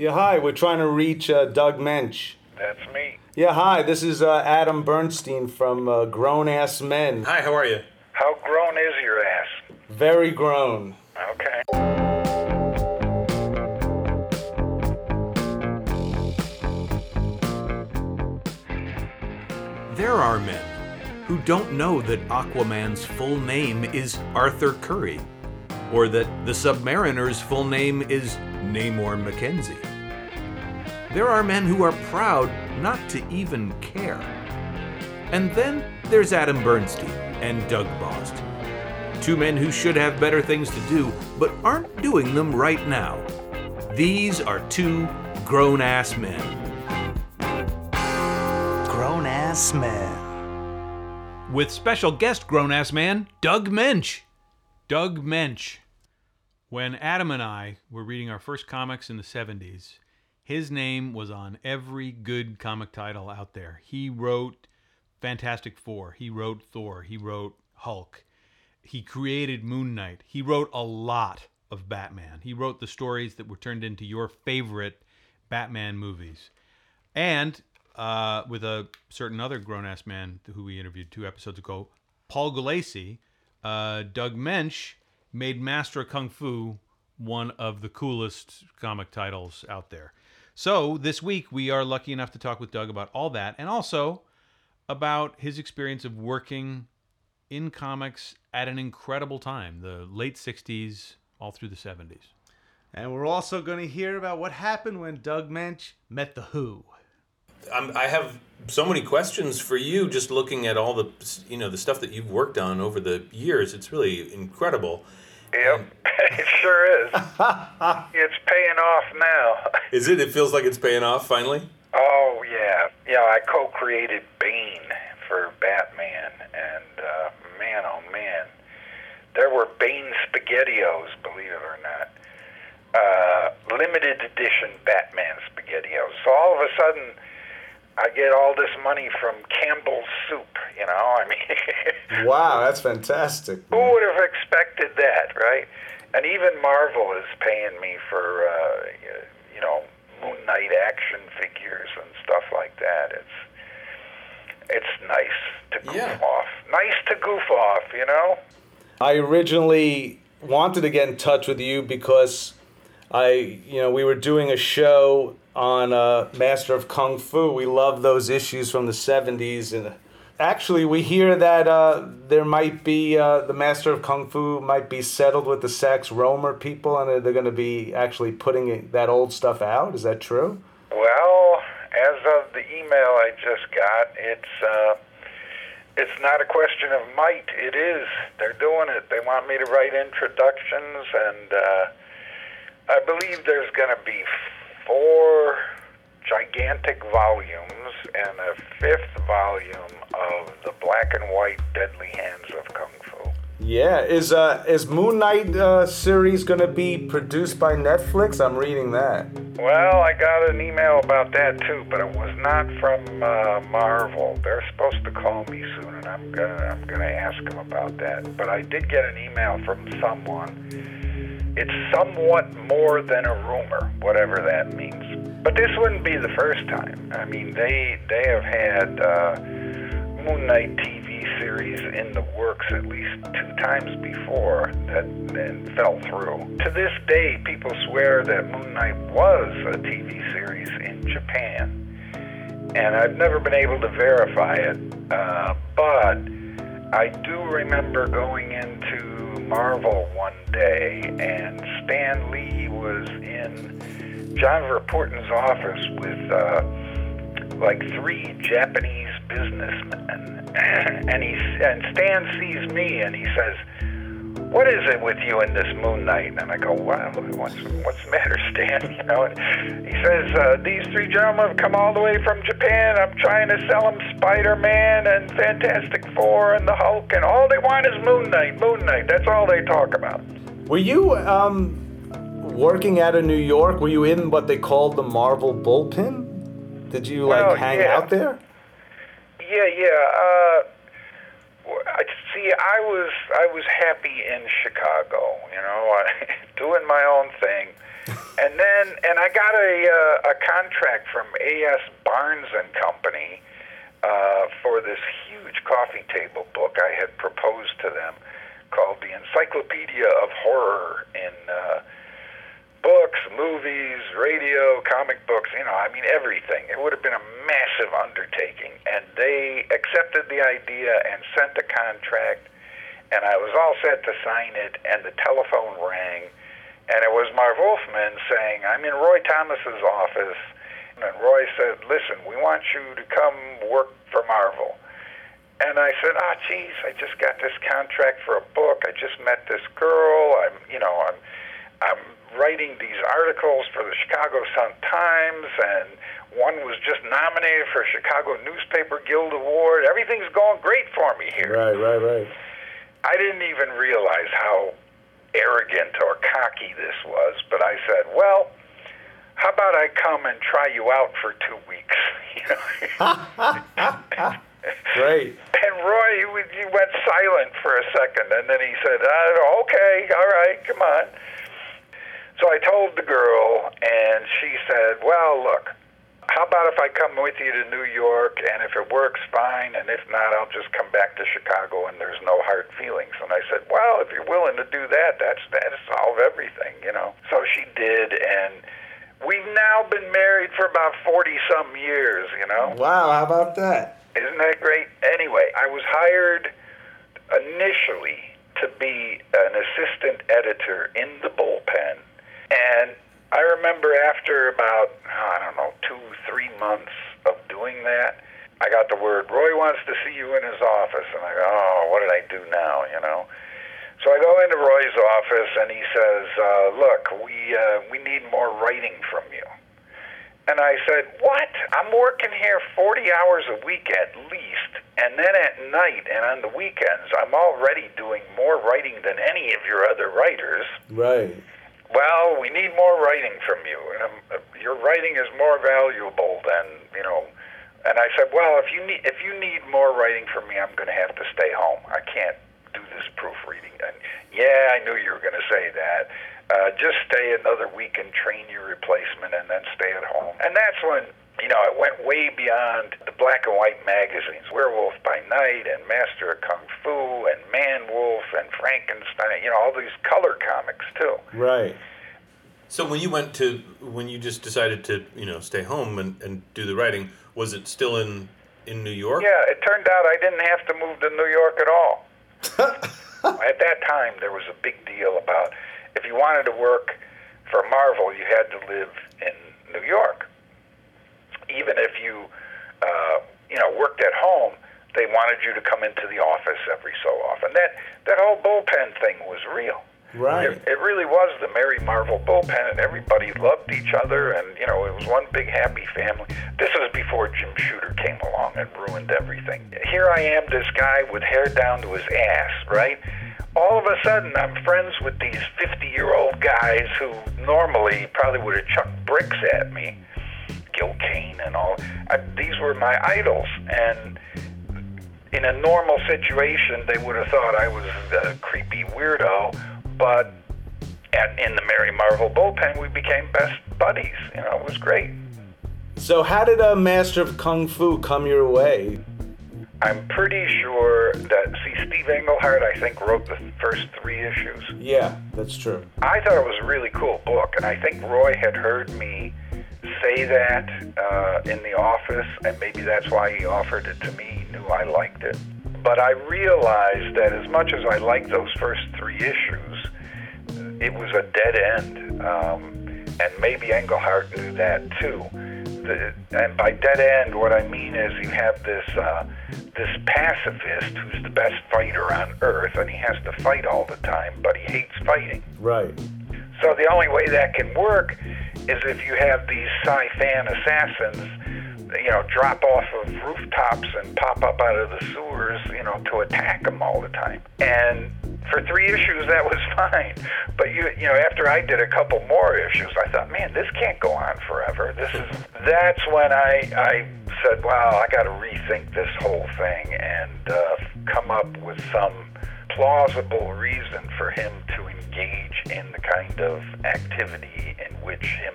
Yeah, hi. We're trying to reach uh, Doug Moench. That's me. Yeah, hi. This is uh, Adam Bernstein from uh, Grown Ass Men. Hi, how are you? How grown is your ass? Very grown. Okay. There are men who don't know that Aquaman's full name is Arthur Curry, or that the Submariner's full name is Namor Mackenzie. There are men who are proud not to even care. And then there's Adam Bernstein and Doug Bost. Two men who should have better things to do, but aren't doing them right now. These are two grown ass men. Grown ass man. with special guest grown ass man Doug Moench. Doug Moench. When Adam and I were reading our first comics in the 70s, his name was on every good comic title out there. He wrote Fantastic Four, he wrote Thor, he wrote Hulk, he created Moon Knight, he wrote a lot of Batman. He wrote the stories that were turned into your favorite Batman movies. And uh, with a certain other grown ass man who we interviewed two episodes ago, Paul Gulacy, uh, Doug Moench made Master Kung Fu one of the coolest comic titles out there. So this week we are lucky enough to talk with Doug about all that and also about his experience of working in comics at an incredible time, the late 60s, all through the 70s. And we're also going to hear about what happened when Doug Moench met the Who. I'm, I have so many questions for you. Just looking at all the you know the stuff that you've worked on over the years, it's really incredible. Yep. it sure is. it's paying off now. Is it? It feels like it's paying off finally. Oh yeah, yeah. I co-created Bane for Batman, and uh, man, oh man, there were Bane Spaghettios, believe it or not. Uh, limited edition Batman Spaghettios. So all of a sudden, I get all this money from Campbell's Soup. You know, I mean, Wow, that's fantastic. who would have expected that, right? And even Marvel is paying me for, uh, you know, Moon Knight action figures and stuff like that. It's it's nice to goof Yeah. off. Nice to goof off, you know. I originally wanted to get in touch with you because I, you know, we were doing a show on uh, Master of Kung Fu. We love those issues from the 70s. And actually, we hear that uh, there might be, uh, the Master of Kung Fu might be settled with the Sax Rohmer people and they're going to be actually putting that old stuff out. Is that true? Well, as of the email I just got, it's uh, it's not a question of might. It is. They're doing it. They want me to write introductions, and uh, I believe there's going to be four gigantic volumes and a fifth volume of the black and white Deadly Hands of Kung Fu. Yeah. Is, uh, is Moon Knight uh, series going to be produced by Netflix? I'm reading that. Well, I got an email about that too, but it was not from uh, Marvel. They're supposed to call me soon, and I'm gonna I'm gonna ask them about that. But I did get an email from someone. It's somewhat more than a rumor, whatever that means. But this wouldn't be the first time. I mean, they they have had uh, Moon Knight TV series in the works at least two times before that then fell through. To this day, people swear that Moon Knight was a TV series in Japan, and I've never been able to verify it. Uh, but I do remember going into Marvel one day, and Stan Lee was in John Verpoorten's office with. Uh, like three Japanese businessmen, and he and Stan sees me and he says, "What is it with you and this Moon Knight?" And I go, "Well, what's what's the matter, Stan?" You know, and he says, uh, "These three gentlemen have come all the way from Japan. I'm trying to sell them Spider-Man and Fantastic Four and the Hulk, and all they want is Moon Knight. Moon Knight. That's all they talk about." Were you um, working out of New York? Were you in what they called the Marvel bullpen? Did you like Well, hang yeah. out there? Yeah, yeah. Uh, I see. I was I was happy in Chicago. You know, doing my own thing. And then, and I got a uh, a contract from A.S. Barnes and Company uh, for this huge coffee table book I had proposed to them, called the Encyclopedia of Horror in uh, books, movies, radio, comic books. You know, I mean everything. It would have been a massive undertaking, and they accepted the idea and sent a contract. And I was all set to sign it, and the telephone rang and it was Marv Wolfman saying, I'm in Roy Thomas's office. And Roy said, listen, we want you to come work for Marvel. And I said, ah, oh, geez, I just got this contract for a book. I just met this girl. I'm, you know, I'm, I'm writing these articles for the Chicago Sun Times, and one was just nominated for a Chicago Newspaper Guild Award. Everything's going great for me here. Right, right, right. I didn't even realize how arrogant or cocky this was, but I said, well, how about I come and try you out for two weeks? Great. And Roy, he, he went silent for a second, and then he said, uh, okay, all right, come on. So I told the girl, and she said, well, look, how about if I come with you to New York, and if it works, fine, and if not, I'll just come back to Chicago, and there's no hard feelings. And I said, well, if you're willing to do that, that's that'll solve everything, you know. So she did, and we've now been married for about forty some years, you know. Wow, how about that? Isn't that great? Anyway, I was hired initially to be an assistant editor in the bullpen, and I remember after about, I don't know, two, three months of doing that, I got the word, Roy wants to see you in his office. And I go, oh, what did I do now, you know? So I go into Roy's office and he says, uh, look, we, uh, we need more writing from you. And I said, what? I'm working here 40 hours a week at least. And then at night and on the weekends, I'm already doing more writing than any of your other writers. Right. Well, we need more writing from you, and um, uh, your writing is more valuable than you know. And I said, well, if you need if you need more writing from me, I'm going to have to stay home. I can't do this proofreading. And yeah, I knew you were going to say that. Uh, just stay another week and train your replacement, and then stay at home. And that's when you know, it went way beyond the black and white magazines, Werewolf by Night and Master of Kung Fu and Man Wolf and Frankenstein, you know, all these color comics too. Right. So when you went to when you just decided to, you know, stay home and, and do the writing, was it still in in New York? Yeah, it turned out I didn't have to move to New York at all. at that time there was a big deal about if you wanted to work for Marvel, you had to live in New York even if you, uh, you know, worked at home, they wanted you to come into the office every so often. That that whole bullpen thing was real. Right. It, it really was the Merry Marvel bullpen, and everybody loved each other, and you know it was one big happy family. This was before Jim Shooter came along and ruined everything. Here I am, this guy with hair down to his ass, right? All of a sudden, I'm friends with these 50-year-old guys who normally probably would have chucked bricks at me Gil Kane and all. I, these were my idols, and in a normal situation, they would have thought I was a creepy weirdo. But at, in the Merry Marvel bullpen, we became best buddies. You know, it was great. So, how did a Master of Kung Fu come your way? I'm pretty sure that, see, Steve Englehart, I think, wrote the first three issues. Yeah, that's true. I thought it was a really cool book, and I think Roy had heard me say that uh, in the office, and maybe that's why he offered it to me. Knew I liked it. But I realized that as much as I liked those first three issues, it was a dead end. Um, and maybe Englehart knew that too. The, and by dead end, what I mean is you have this uh, this pacifist who's the best fighter on earth, and he has to fight all the time, but he hates fighting. Right. So the only way that can work is if you have these Si-Fan assassins, you know, drop off of rooftops and pop up out of the sewers, you know, to attack them all the time. And for three issues, that was fine. But you, you know, after I did a couple more issues, I thought, man, this can't go on forever. This is. That's when I, I said, wow, I got to rethink this whole thing and uh, come up with some plausible reason for him to engage in the kind of activity in which him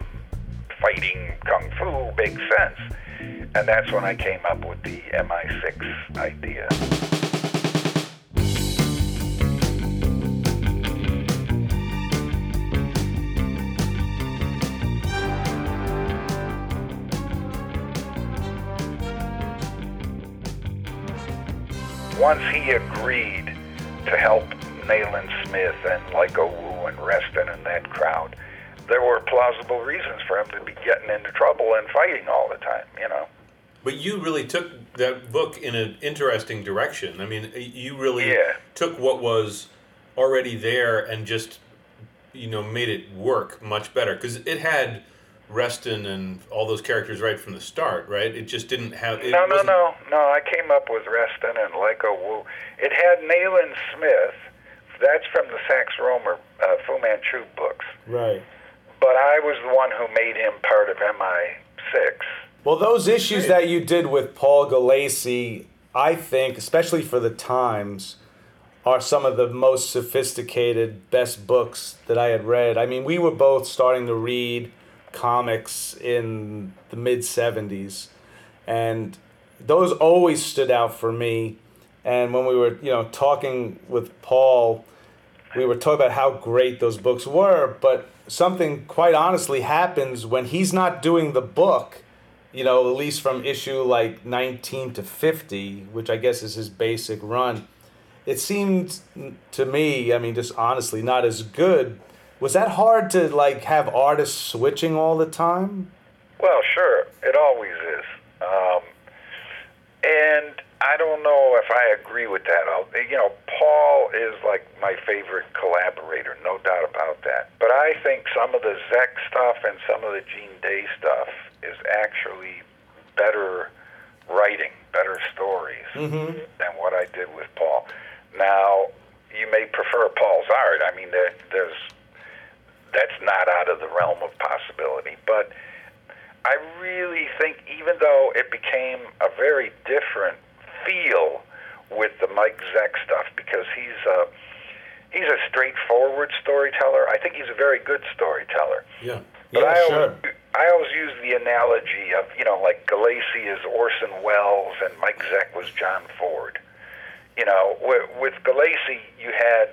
fighting kung fu makes sense. And that's when I came up with the MI6 idea. Once he agreed to help Nayland Smith and Leiko Wu and Reston and that crowd, there were plausible reasons for him to be getting into trouble and fighting all the time, you know. But you really took that book in an interesting direction. I mean, you really Yeah. took what was already there and just, you know, made it work much better because it had Reston and all those characters right from the start, right? It just didn't have. It no, no, no, no. I came up with Reston and Leiko Wu. It had Nayland Smith. That's from the Sax Rohmer uh, Fu Manchu books. Right. But I was the one who made him part of MI6. Well, those issues that you did with Paul Gulacy, I think, especially for the times, are some of the most sophisticated, best books that I had read. I mean, we were both starting to read comics in the mid 70s, and those always stood out for me. And when we were, you know, talking with Paul, we were talking about how great those books were, but something quite honestly happens when he's not doing the book, you know, at least from issue like 19 to 50, which I guess is his basic run. It seemed to me, I mean, just honestly, not as good. Was that hard to like have artists switching all the time? Well, sure, it always is. Um, and I don't know if I agree with that. I'll, you know, Paul is like my favorite collaborator, no doubt about that. But I think some of the Zeck stuff and some of the Gene Day stuff is actually better writing, better stories mm-hmm. than what I did with Paul. Now, you may prefer Paul's art. I mean, there, there's that's not out of the realm of possibility, but I really think even though it became a very different feel with the Mike Zeck stuff because he's a he's a straightforward storyteller. I think he's a very good storyteller. Yeah. But Yeah, I sure. always, I always use the analogy of you know like Gulacy is Orson Welles and Mike Zeck was John Ford. You know, with, with Gulacy you had,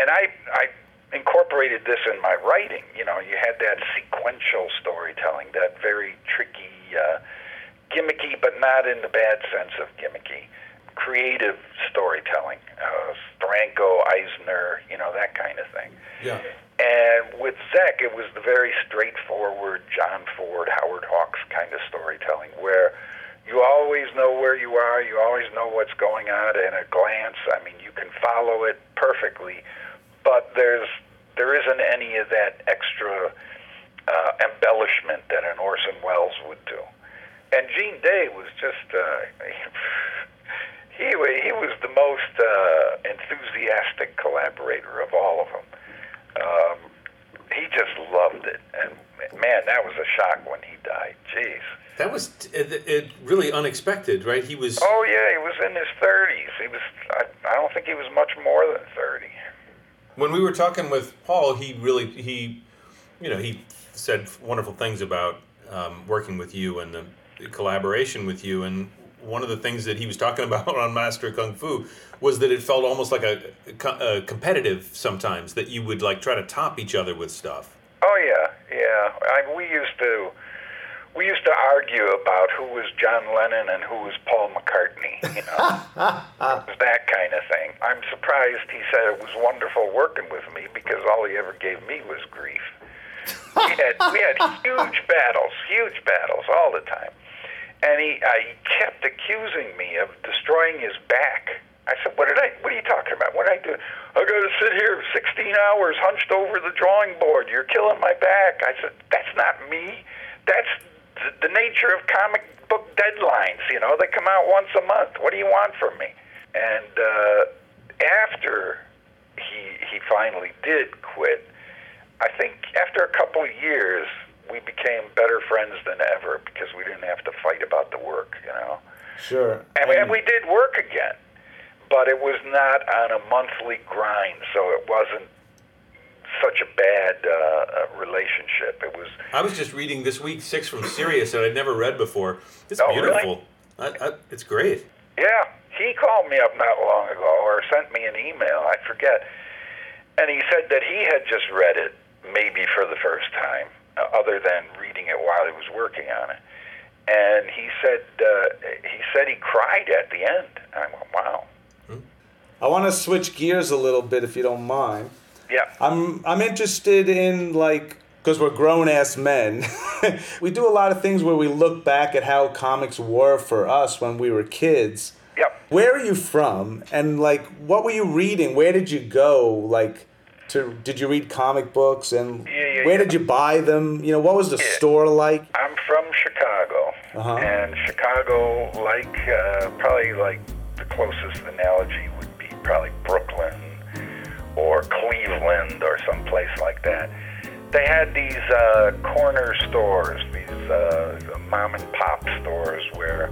and I I incorporated this in my writing. You know, you had that sequential storytelling, that very tricky, uh, gimmicky, but not in the bad sense of gimmicky, creative storytelling. Uh, Steranko, Eisner, you know that kind of thing. Yeah. And with Zeck, it was the very straightforward John Ford, Howard Hawks kind of storytelling where you always know where you are, you always know what's going on in a glance. I mean, you can follow it perfectly, but there's there isn't any of that extra uh, embellishment that an Orson Welles would do. And Gene Day was just uh, he he was the most uh, enthusiastic collaborator of all of them. Um, he just loved it, and man, that was a shock when he died. Jeez. That was it, it really unexpected, right? He was. Oh yeah, he was in his thirties. He was. I, I don't think he was much more than thirty. when we were talking with Paul, he really he, you know, he said wonderful things about um, working with you and the, the collaboration with you. And one of the things that he was talking about on Master Kung Fu was that it felt almost like a, a competitive sometimes that you would like try to top each other with stuff. Oh yeah, yeah. I, we used to. We used to argue about who was John Lennon and who was Paul McCartney. You know, it was that kind of thing. I'm surprised he said it was wonderful working with me because all he ever gave me was grief. We had we had huge battles, huge battles all the time, and he uh, he kept accusing me of destroying his back. I said, "What did I? What are you talking about? What did I do? I got to sit here 16 hours hunched over the drawing board. You're killing my back." I said, "That's not me. That's the, the nature of comic book deadlines. You know, they come out once a month. What do you want from me?" And uh, after he he finally did quit, I think after a couple of years, we became better friends than ever because we didn't have to fight about the work. You know. Sure. And, and we did work again, but it was not on a monthly grind, so it wasn't such a bad uh, uh, relationship. It was I was just reading this week six from Sirius that I'd never read before. It's Oh, really? beautiful. I, I, it's great. Yeah, he called me up not long ago or sent me an email, I forget. And he said that he had just read it maybe for the first time, other than reading it while he was working on it. And he said uh, he said he cried at the end. I went, wow. I want to switch gears a little bit if you don't mind. Yeah. I'm I'm interested in like because we're grown ass men. we do a lot of things where we look back at how comics were for us when we were kids. Yep. Where are you from? And like what were you reading? Where did you go? Like to did you read comic books and Yeah, yeah, where yeah. did you buy them? You know, what was the store like? I'm from Chicago, Uh-huh. and Chicago, like uh, probably like the closest analogy would be probably Brooklyn or Cleveland or someplace like that. They had these uh, corner stores, these uh, mom and pop stores where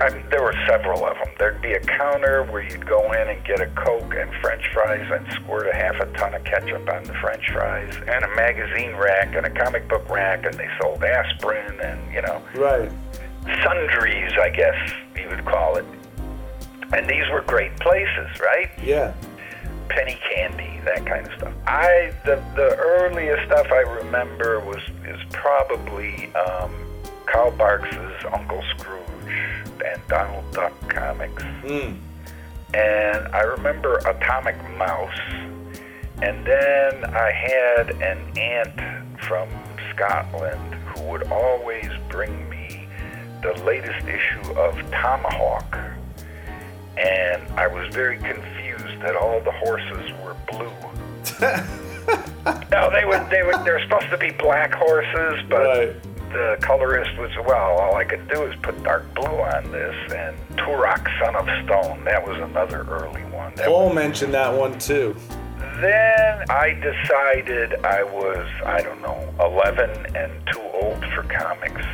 I mean, there were several of them. There'd be a counter where you'd go in and get a Coke and French fries and squirt a half a ton of ketchup on the French fries, and a magazine rack and a comic book rack, and they sold aspirin and, you know, Right. sundries, I guess you would call it. And these were great places, right? Yeah. penny candy, that kind of stuff. I the the earliest stuff I remember was is probably um, Carl Barks's Uncle Scrooge and Donald Duck comics, Mm. and I remember Atomic Mouse, and then I had an aunt from Scotland who would always bring me the latest issue of Tomahawk and I was very confused that all the horses were blue. no, they would they would they're supposed to be black horses, but Right. The colorist was well, all I could do is put dark blue on this and Turok Son of Stone, that was another early one. That Paul mentioned that one too. then I decided I was, I don't know, 11 and too old for comics.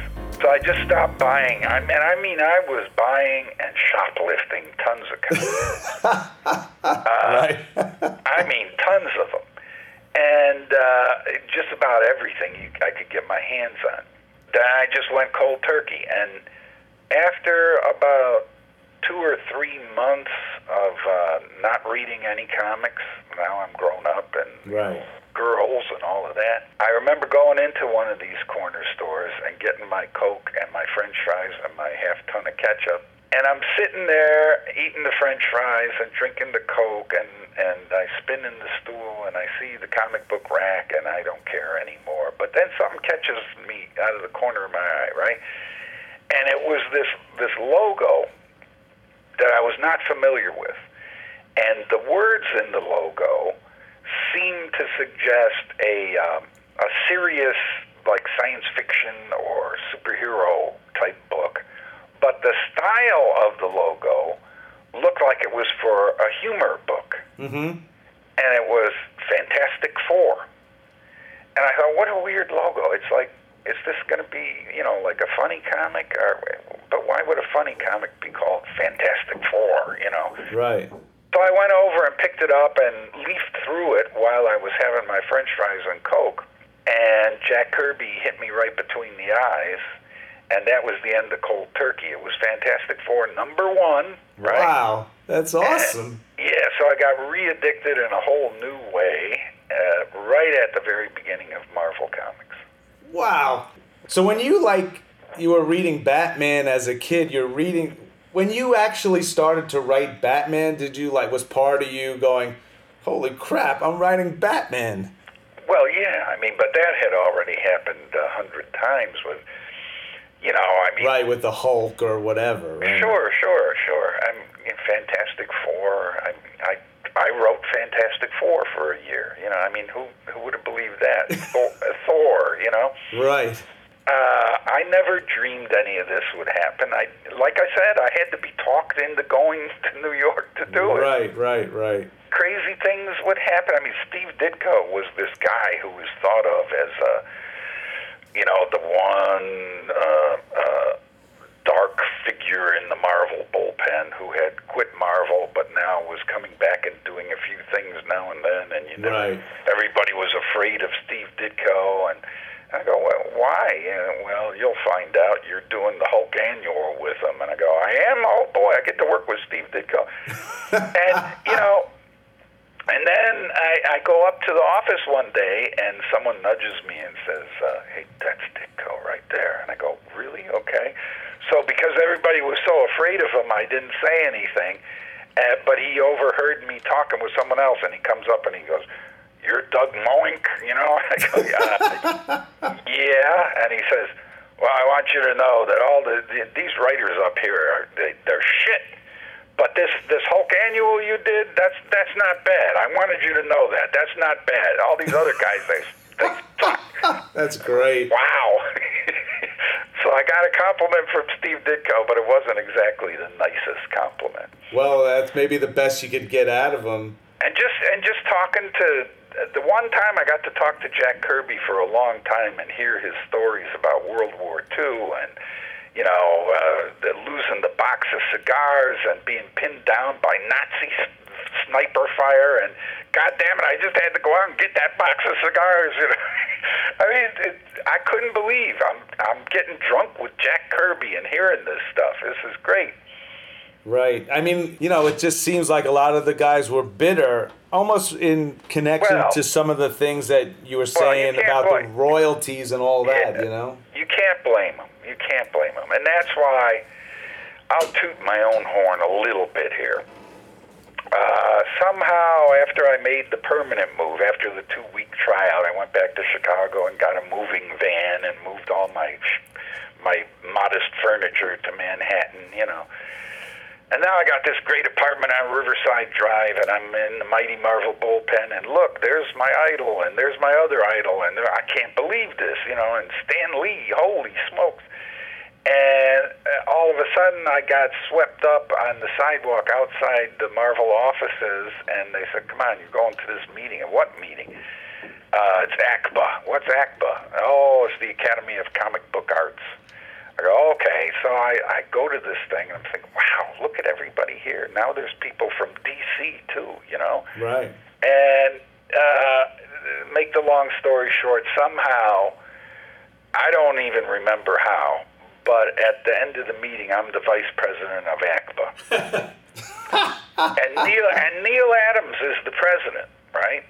So I just stopped buying. I mean, I mean, I was buying and shoplifting tons of comics. right. I mean, tons of them. And uh, just about everything you, I could get my hands on. I just went cold turkey. And after about two or three months of uh, not reading any comics, now I'm grown up and Right. girls and all of that. I remember going into one of these corner stores and getting my Coke and my French fries and my half ton of ketchup. And I'm sitting there eating the French fries and drinking the Coke, and, and I spin in the stool and I see the comic book rack, and I don't care anymore. But then something catches me out of the corner of my eye, right? And it was this this logo that I was not familiar with, and the words in the logo seemed to suggest a um, a serious like science fiction or superhero type book, but the style of the logo looked like it was for a humor book, Mm-hmm. and it was Fantastic Four. And I thought, what a weird logo! It's like, is this going to be, you know, like a funny comic? Or, but why would a funny comic be called Fantastic Four? You know. Right. So I went over and picked it up and leafed through it while I was having my French fries and Coke. And Jack Kirby hit me right between the eyes, and that was the end of cold turkey. It was Fantastic Four number one, right? Wow. That's awesome. Yeah, so I got re-addicted in a whole new way, uh, right at the very beginning of Marvel Comics. Wow. So when you like you were reading Batman as a kid, you're reading when you actually started to write Batman, did you like was part of you going, "Holy crap, I'm writing Batman." Well, yeah, I mean, but that had already happened a hundred times with, you know, I mean, Right with the Hulk or whatever. Right? Sure, sure, sure. I'm in Fantastic Four. I, I I wrote Fantastic Four for a year. You know, I mean, who who would have believed that? Thor, Thor, you know. Right. Uh, I never dreamed any of this would happen. I, like I said, I had to be talked into going to New York to do it. Right, right, right. Crazy things would happen. I mean, Steve Ditko was this guy who was thought of as a, you know, the one uh, uh, dark figure in the Marvel bullpen who had quit Marvel, but now was coming back and doing a few things now and then, and you know, Right. everybody was afraid of Steve Ditko, and I go, well, why? And, well, you'll find out. You're doing the Hulk annual with him, and I go, I am. Oh boy, I get to work with Steve Ditko, and you know. And then I, I go up to the office one day, and someone nudges me and says, uh, "Hey, that's Ditko right there." And I go, "Really? Okay." So because everybody was so afraid of him, I didn't say anything. Uh, but he overheard me talking with someone else, and he comes up and he goes, "You're Doug Moench," you know? I go, "Yeah." yeah, and he says, "Well, I want you to know that all the, the these writers up here are they, they're shit." But this this Hulk annual you did, that's that's not bad. I wanted you to know that. That's not bad. All these other guys, they they suck. That's great. Wow. so I got a compliment from Steve Ditko, but it wasn't exactly the nicest compliment. Well, that's maybe the best you could get out of him. And just and just talking to the one time I got to talk to Jack Kirby for a long time and hear his stories about World War II and you know uh, the, losing the box of cigars and being pinned down by Nazi s- sniper fire and God damn it I just had to go out and get that box of cigars you know I mean it, I couldn't believe I'm I'm getting drunk with Jack Kirby and hearing this stuff this is great Right. I mean, you know, it just seems like a lot of the guys were bitter, almost in connection Well- to some of the things that you were Well, you saying about the royalties and all that, Yeah. you know? You can't blame them. You can't blame them. And that's why I'll toot my own horn a little bit here. Uh, somehow, after I made the permanent move, after the two week tryout, I went back to Chicago and got a moving van and moved all my my modest furniture to Manhattan, you know. And now I got this great apartment on Riverside Drive, and I'm in the Mighty Marvel bullpen. And look, there's my idol, and there's my other idol, and there, I can't believe this, you know. And Stan Lee, holy smokes! And uh, all of a sudden, I got swept up on the sidewalk outside the Marvel offices, and they said, "Come on, you're going to this meeting." And what meeting? Uh, it's ACBA. What's ACBA? Oh, it's the Academy of Comic Book Arts. I go, okay. So I, I go to this thing and I'm thinking, wow, look at everybody here. Now there's people from D.C. too, you know? Right. And uh, make the long story short, somehow, I don't even remember how, but at the end of the meeting, I'm the vice president of ACBA. and Neal and Neal Adams is the president, right?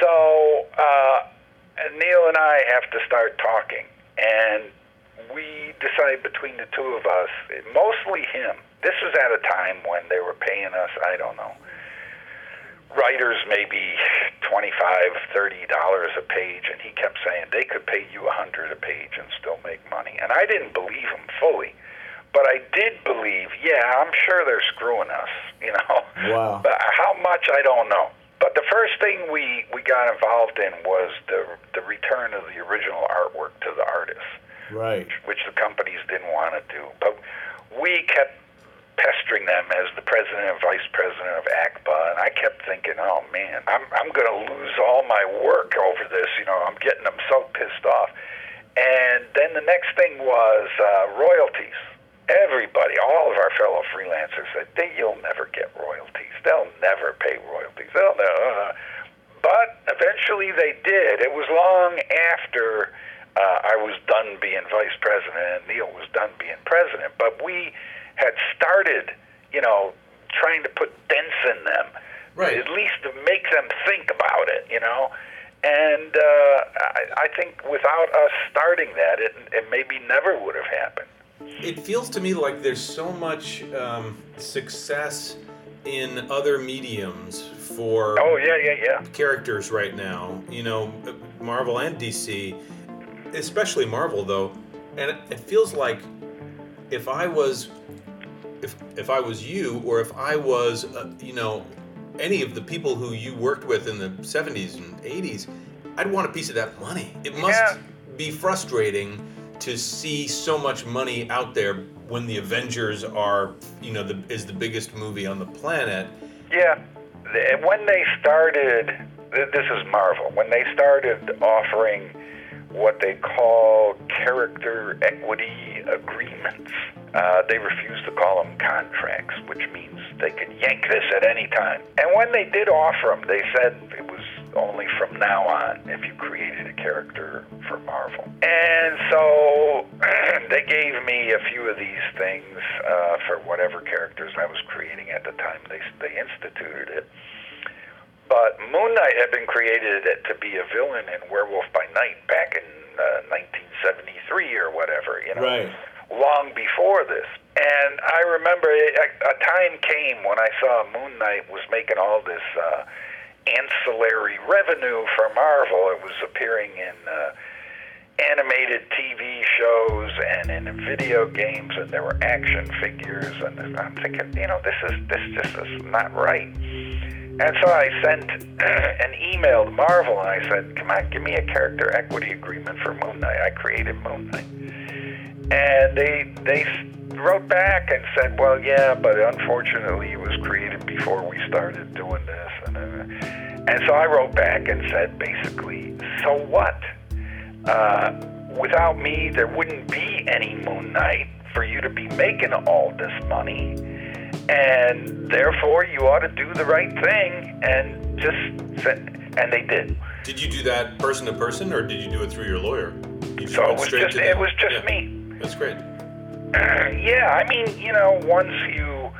So uh, Neal and I have to start talking, and we decide between the two of us, mostly him. This was at a time when they were paying us, I don't know, writers maybe 25 30 dollars a page and he kept saying they could pay you a hundred a page and still make money and i didn't believe him fully but i did believe yeah i'm sure they're screwing us you know Wow. but how much i don't know but the first thing we we got involved in was the the return of the original artwork to the artists Right. which the companies didn't want to do. But we kept pestering them as the president and vice president of ACBA, and I kept thinking, oh man, I'm, I'm going to lose all my work over this. You know, I'm getting them so pissed off. And then the next thing was uh, royalties. Everybody, all of our fellow freelancers said, they, you'll never get royalties. They'll never pay royalties. They'll never. But eventually they did. It was long after uh, I was done being vice president and Neal was done being president. But we had started, you know, trying to put dents in them, Right. at least to make them think about it, you know. And uh, I, I think without us starting that, it, it maybe never would have happened. It feels to me like there's so much um, success in other mediums for Oh yeah, yeah, yeah. characters right now. You know, Marvel and DC, especially Marvel though, and it, it feels like if I was, if if I was you, or if I was, uh, you know, any of the people who you worked with in the '70s and '80s, I'd want a piece of that money. It must Yeah. be frustrating to see so much money out there when the Avengers are, you know, the, is the biggest movie on the planet. Yeah, when they started, this is Marvel. When they started offering what they call character equity agreements, uh, they refused to call them contracts, which means they could yank this at any time. And when they did offer them, they said it was only from now on if you created a character for Marvel. And so they gave me a few of these things uh, for whatever characters I was creating at the time they, they instituted it. But Moon Knight had been created to be a villain in Werewolf by Night back in uh, 1973 or whatever, you know, Right. long before this. And I remember a, a time came when I saw Moon Knight was making all this uh, ancillary revenue for Marvel. It was appearing in uh, animated TV shows and in video games, and there were action figures. And I'm thinking, you know, this is this just is not right. And so I sent an email to Marvel and I said, "Come on, give me a character equity agreement for Moon Knight." I created Moon Knight, and they they wrote back and said, "Well, yeah, but unfortunately, it was created before we started doing this." And, uh, and so I wrote back and said, basically, "So what? Uh, without me, there wouldn't be any Moon Knight for you to be making all this money." and therefore you ought to do the right thing and just send, and they did. Did you do that person to person, or did you do it through your lawyer? You So it was just it was just Yeah. me. That's great. Yeah, I mean, you know, once you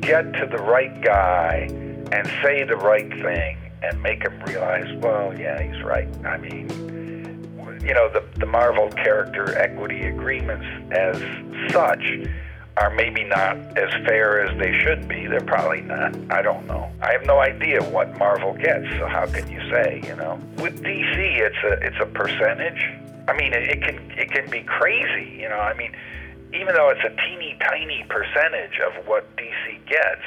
get to the right guy and say the right thing and make him realize, well, yeah, he's right. I mean, you know, the the Marvel character equity agreements as such are maybe not as fair as they should be. They're probably not. I don't know. I have no idea what Marvel gets. So how can you say? You know, with DC, it's a it's a percentage. I mean, it, it can it can be crazy. You know, I mean, even though it's a teeny tiny percentage of what DC gets,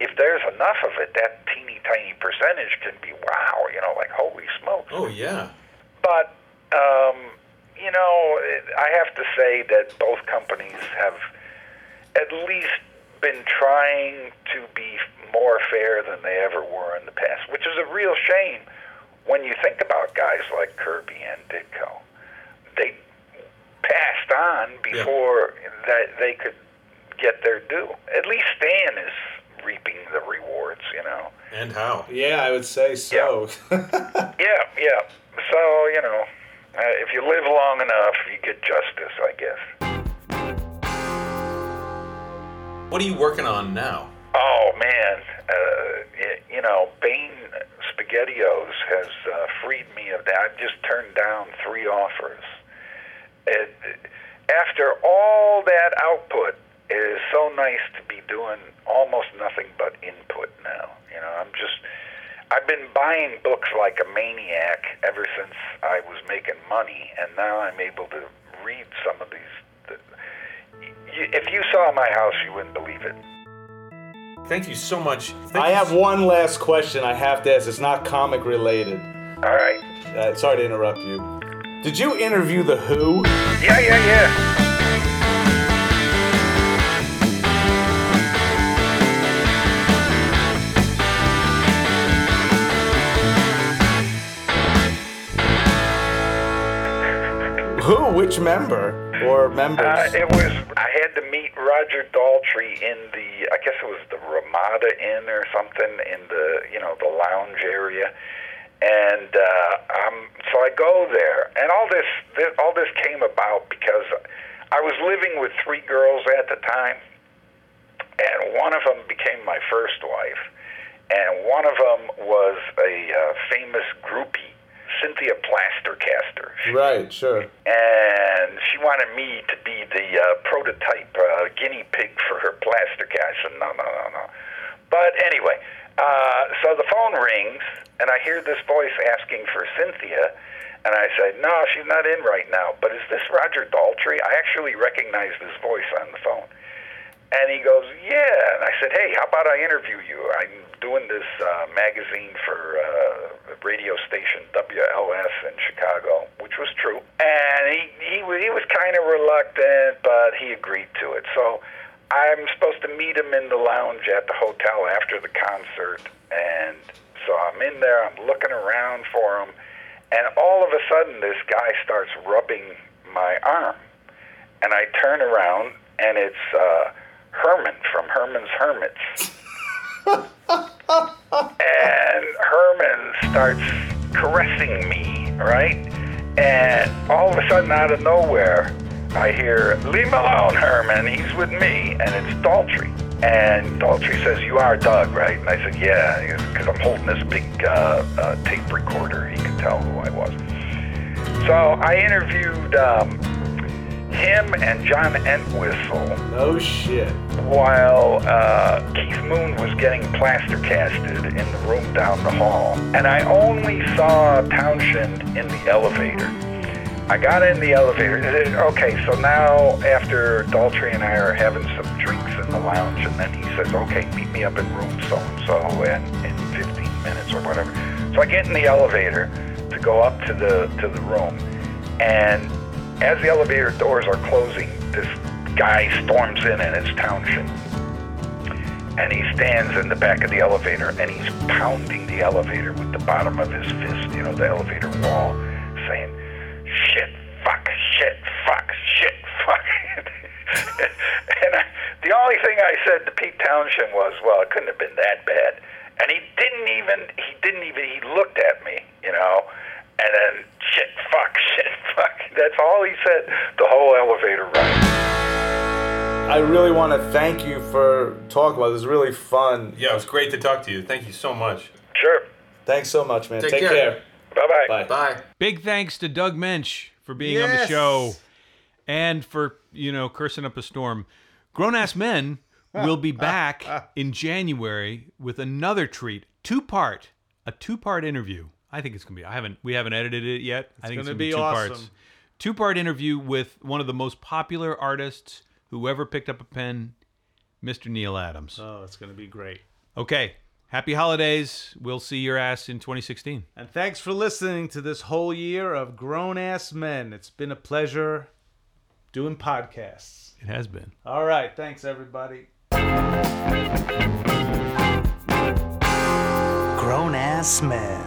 if there's enough of it, that teeny tiny percentage can be wow. You know, like holy smokes. Oh yeah. But um, you know, I have to say that both companies have at least been trying to be more fair than they ever were in the past, which is a real shame when you think about guys like Kirby and Ditko. They passed on before that they could get their due. At least Stan is reaping the rewards, you know. And how? Yeah, I would say so. Yeah, yeah. So, you know, uh, if you live long enough, you get justice, I guess. What are you working on now? Oh, man. Uh, y- you know, Bane SpaghettiOs has uh, freed me of that. I've just turned down three offers. It, after all that output, it is so nice to be doing almost nothing but input now. You know, I'm just. I've been buying books like a maniac ever since I was making money, and now I'm able to read some of these. If you saw my house, you wouldn't believe it. Thank you so much. Thank I have so- one last question I have to ask. It's not comic related. All right. Uh, sorry to interrupt you. Did you interview The Who? Yeah, yeah, yeah. Who? Which member? Or members? Uh, it was. I had to meet Roger Daltrey in the. I guess it was the Ramada Inn or something in the you know the lounge area, and uh, um, so I go there, and all this, this all this came about because I was living with three girls at the time, and one of them became my first wife, and one of them was a uh, famous groupie, Cynthia Plastercaster. Right, sure. and she wanted me to be the uh, prototype uh, guinea pig for her plastic. I said, no, no, no, no. But anyway, uh, so the phone rings, and I hear this voice asking for Cynthia, and I said, no, she's not in right now. But is this Roger Daltrey? I actually recognized his voice on the phone. And he goes, yeah. And I said, hey, how about I interview you? I'm doing this uh, magazine for uh, radio station WLS in Chicago, which was true. And he he, he was kind of reluctant, but he agreed to it. So I'm supposed to meet him in the lounge at the hotel after the concert, and so I'm in there. I'm looking around for him, and all of a sudden, this guy starts rubbing my arm, and I turn around, and it's uh, Herman from Herman's Hermits. and Herman starts caressing me, right? And all of a sudden, out of nowhere, I hear, Leave him alone, Herman. He's with me. And it's Daltrey. And Daltrey says, You are Doug, right? And I said, Yeah, because I'm holding this big uh, uh, tape recorder. He could tell who I was. So I interviewed um, him and John Entwistle No shit. while uh, Keith Moon was getting plaster casted in the room down the hall. And I only saw Townshend in the elevator. I got in the elevator. Uh, uh, okay, so now after Daltrey and I are having some drinks in the lounge, and then he says, okay, meet me up in room so and so in 15 minutes or whatever. So I get in the elevator to go up to the to the room, and as the elevator doors are closing, this guy storms in and it's Townshend. And he stands in the back of the elevator and he's pounding the elevator with the bottom of his fist, you know, the elevator wall, saying, shit, fuck. and I, the only thing I said to Pete Townshend was, well, it couldn't have been that bad. And he didn't even, he didn't even, he looked at me, you know, and then shit, fuck, shit, fuck. That's all he said the whole elevator ride. I really want to thank you for talking about this. It was really fun. Yeah, it was great to talk to you. Thank you so much. Sure. Thanks so much, man. Take Take, care. care. Bye-bye. Bye. Bye. Big thanks to Doug Moench for being on the Yes. show and for, you know, cursing up a storm. Grown Ass Men will be back in January with another treat, two part, a two part interview. I think it's gonna be. I haven't. We haven't edited it yet. I think it's gonna gonna be, be two awesome. parts. Two part interview with one of the most popular artists who ever picked up a pen, Mr. Neal Adams. Oh, it's going to be great. Okay. Happy holidays. We'll see your ass in 2016. And thanks for listening to this whole year of Grown Ass Men. It's been a pleasure doing podcasts. It has been. All right. Thanks, everybody. Grown Ass Men.